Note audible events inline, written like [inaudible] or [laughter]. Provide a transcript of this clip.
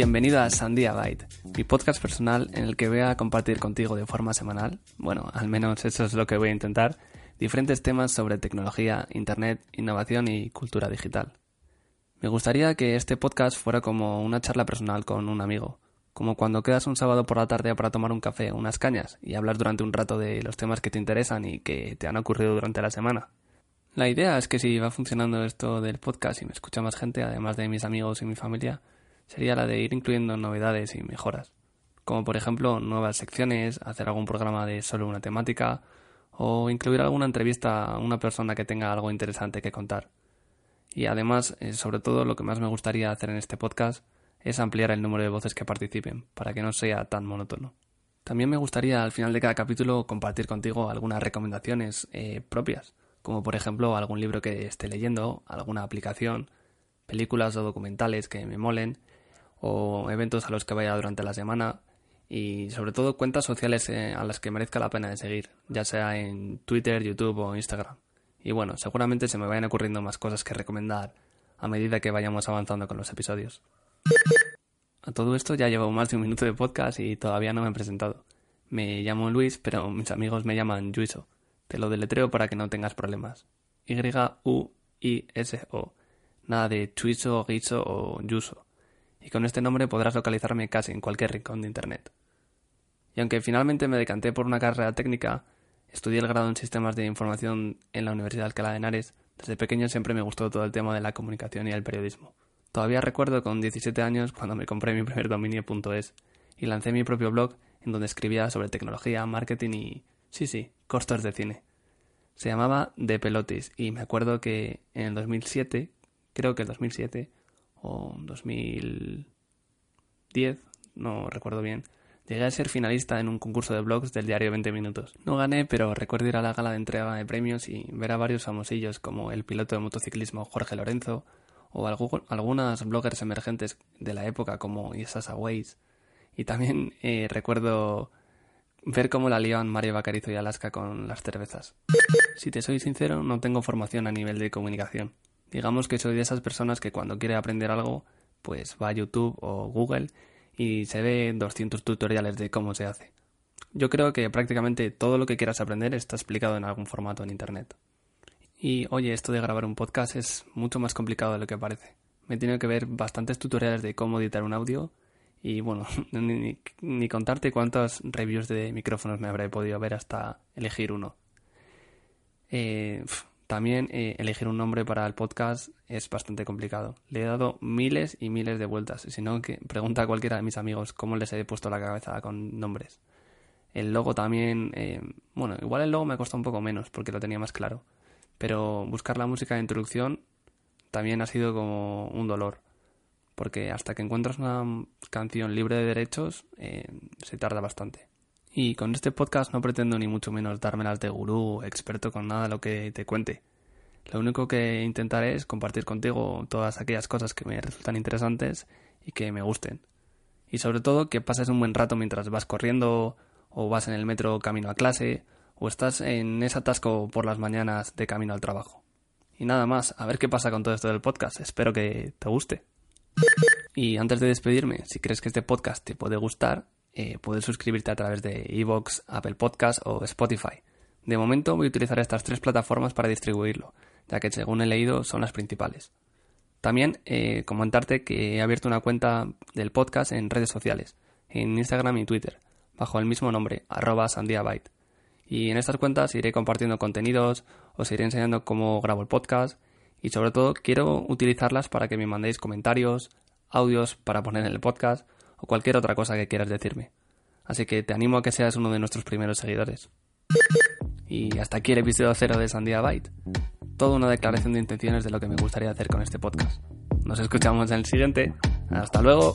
Bienvenido a Sandia Byte, mi podcast personal en el que voy a compartir contigo de forma semanal, bueno, al menos eso es lo que voy a intentar, diferentes temas sobre tecnología, internet, innovación y cultura digital. Me gustaría que este podcast fuera como una charla personal con un amigo, como cuando quedas un sábado por la tarde para tomar un café unas cañas y hablar durante un rato de los temas que te interesan y que te han ocurrido durante la semana. La idea es que si va funcionando esto del podcast y me escucha más gente, además de mis amigos y mi familia, sería la de ir incluyendo novedades y mejoras, como por ejemplo nuevas secciones, hacer algún programa de solo una temática, o incluir alguna entrevista a una persona que tenga algo interesante que contar. Y además, eh, sobre todo, lo que más me gustaría hacer en este podcast es ampliar el número de voces que participen, para que no sea tan monótono. También me gustaría al final de cada capítulo compartir contigo algunas recomendaciones eh, propias como por ejemplo algún libro que esté leyendo, alguna aplicación, películas o documentales que me molen, o eventos a los que vaya durante la semana, y sobre todo cuentas sociales eh, a las que merezca la pena de seguir, ya sea en Twitter, YouTube o Instagram. Y bueno, seguramente se me vayan ocurriendo más cosas que recomendar a medida que vayamos avanzando con los episodios. A todo esto ya llevo más de un minuto de podcast y todavía no me he presentado. Me llamo Luis, pero mis amigos me llaman Juiso. Te lo deletreo para que no tengas problemas. Y-U-I-S-O. Nada de Chuiso, Guiso o Yuso. Y con este nombre podrás localizarme casi en cualquier rincón de Internet. Y aunque finalmente me decanté por una carrera técnica, estudié el grado en Sistemas de Información en la Universidad de Alcalá de Henares, desde pequeño siempre me gustó todo el tema de la comunicación y el periodismo. Todavía recuerdo con 17 años cuando me compré mi primer dominio.es y lancé mi propio blog en donde escribía sobre tecnología, marketing y Sí, sí, costos de cine. Se llamaba De Pelotis y me acuerdo que en el 2007, creo que el 2007 o 2010, no recuerdo bien, llegué a ser finalista en un concurso de blogs del diario 20 Minutos. No gané, pero recuerdo ir a la gala de entrega de premios y ver a varios famosillos como el piloto de motociclismo Jorge Lorenzo o algunas bloggers emergentes de la época como Isasa Weiss. Y también eh, recuerdo ver cómo la lían Mario Bacarizo y Alaska con las cervezas. Si te soy sincero, no tengo formación a nivel de comunicación. Digamos que soy de esas personas que cuando quiere aprender algo, pues va a YouTube o Google y se ve 200 tutoriales de cómo se hace. Yo creo que prácticamente todo lo que quieras aprender está explicado en algún formato en Internet. Y oye, esto de grabar un podcast es mucho más complicado de lo que parece. Me he tenido que ver bastantes tutoriales de cómo editar un audio y bueno, [laughs] ni, contarte cuántos reviews de micrófonos me habré podido ver hasta elegir uno. Eh, también eh, elegir un nombre para el podcast es bastante complicado. Le he dado miles y miles de vueltas. Si no, que pregunta a cualquiera de mis amigos cómo les he puesto la cabeza con nombres. El logo también, eh, bueno, igual el logo me costó un poco menos porque lo tenía más claro. Pero buscar la música de introducción también ha sido como un dolor porque hasta que encuentras una canción libre de derechos eh, se tarda bastante. Y con este podcast no pretendo ni mucho menos dármelas de gurú, experto con nada lo que te cuente. Lo único que intentaré es compartir contigo todas aquellas cosas que me resultan interesantes y que me gusten. Y sobre todo que pases un buen rato mientras vas corriendo o vas en el metro camino a clase o estás en ese atasco por las mañanas de camino al trabajo. Y nada más, a ver qué pasa con todo esto del podcast. Espero que te guste. Y antes de despedirme, si crees que este podcast te puede gustar, eh, puedes suscribirte a través de Evox, Apple Podcast o Spotify. De momento voy a utilizar estas tres plataformas para distribuirlo, ya que según he leído son las principales. También eh, comentarte que he abierto una cuenta del podcast en redes sociales, en Instagram y Twitter, bajo el mismo nombre, arroba sandiabyte. Y en estas cuentas iré compartiendo contenidos, os iré enseñando cómo grabo el podcast y sobre todo quiero utilizarlas para que me mandéis comentarios, audios para poner en el podcast o cualquier otra cosa que quieras decirme. Así que te animo a que seas uno de nuestros primeros seguidores. Y hasta aquí el episodio cero de Sandia Byte. Toda una declaración de intenciones de lo que me gustaría hacer con este podcast. Nos escuchamos en el siguiente. Hasta luego.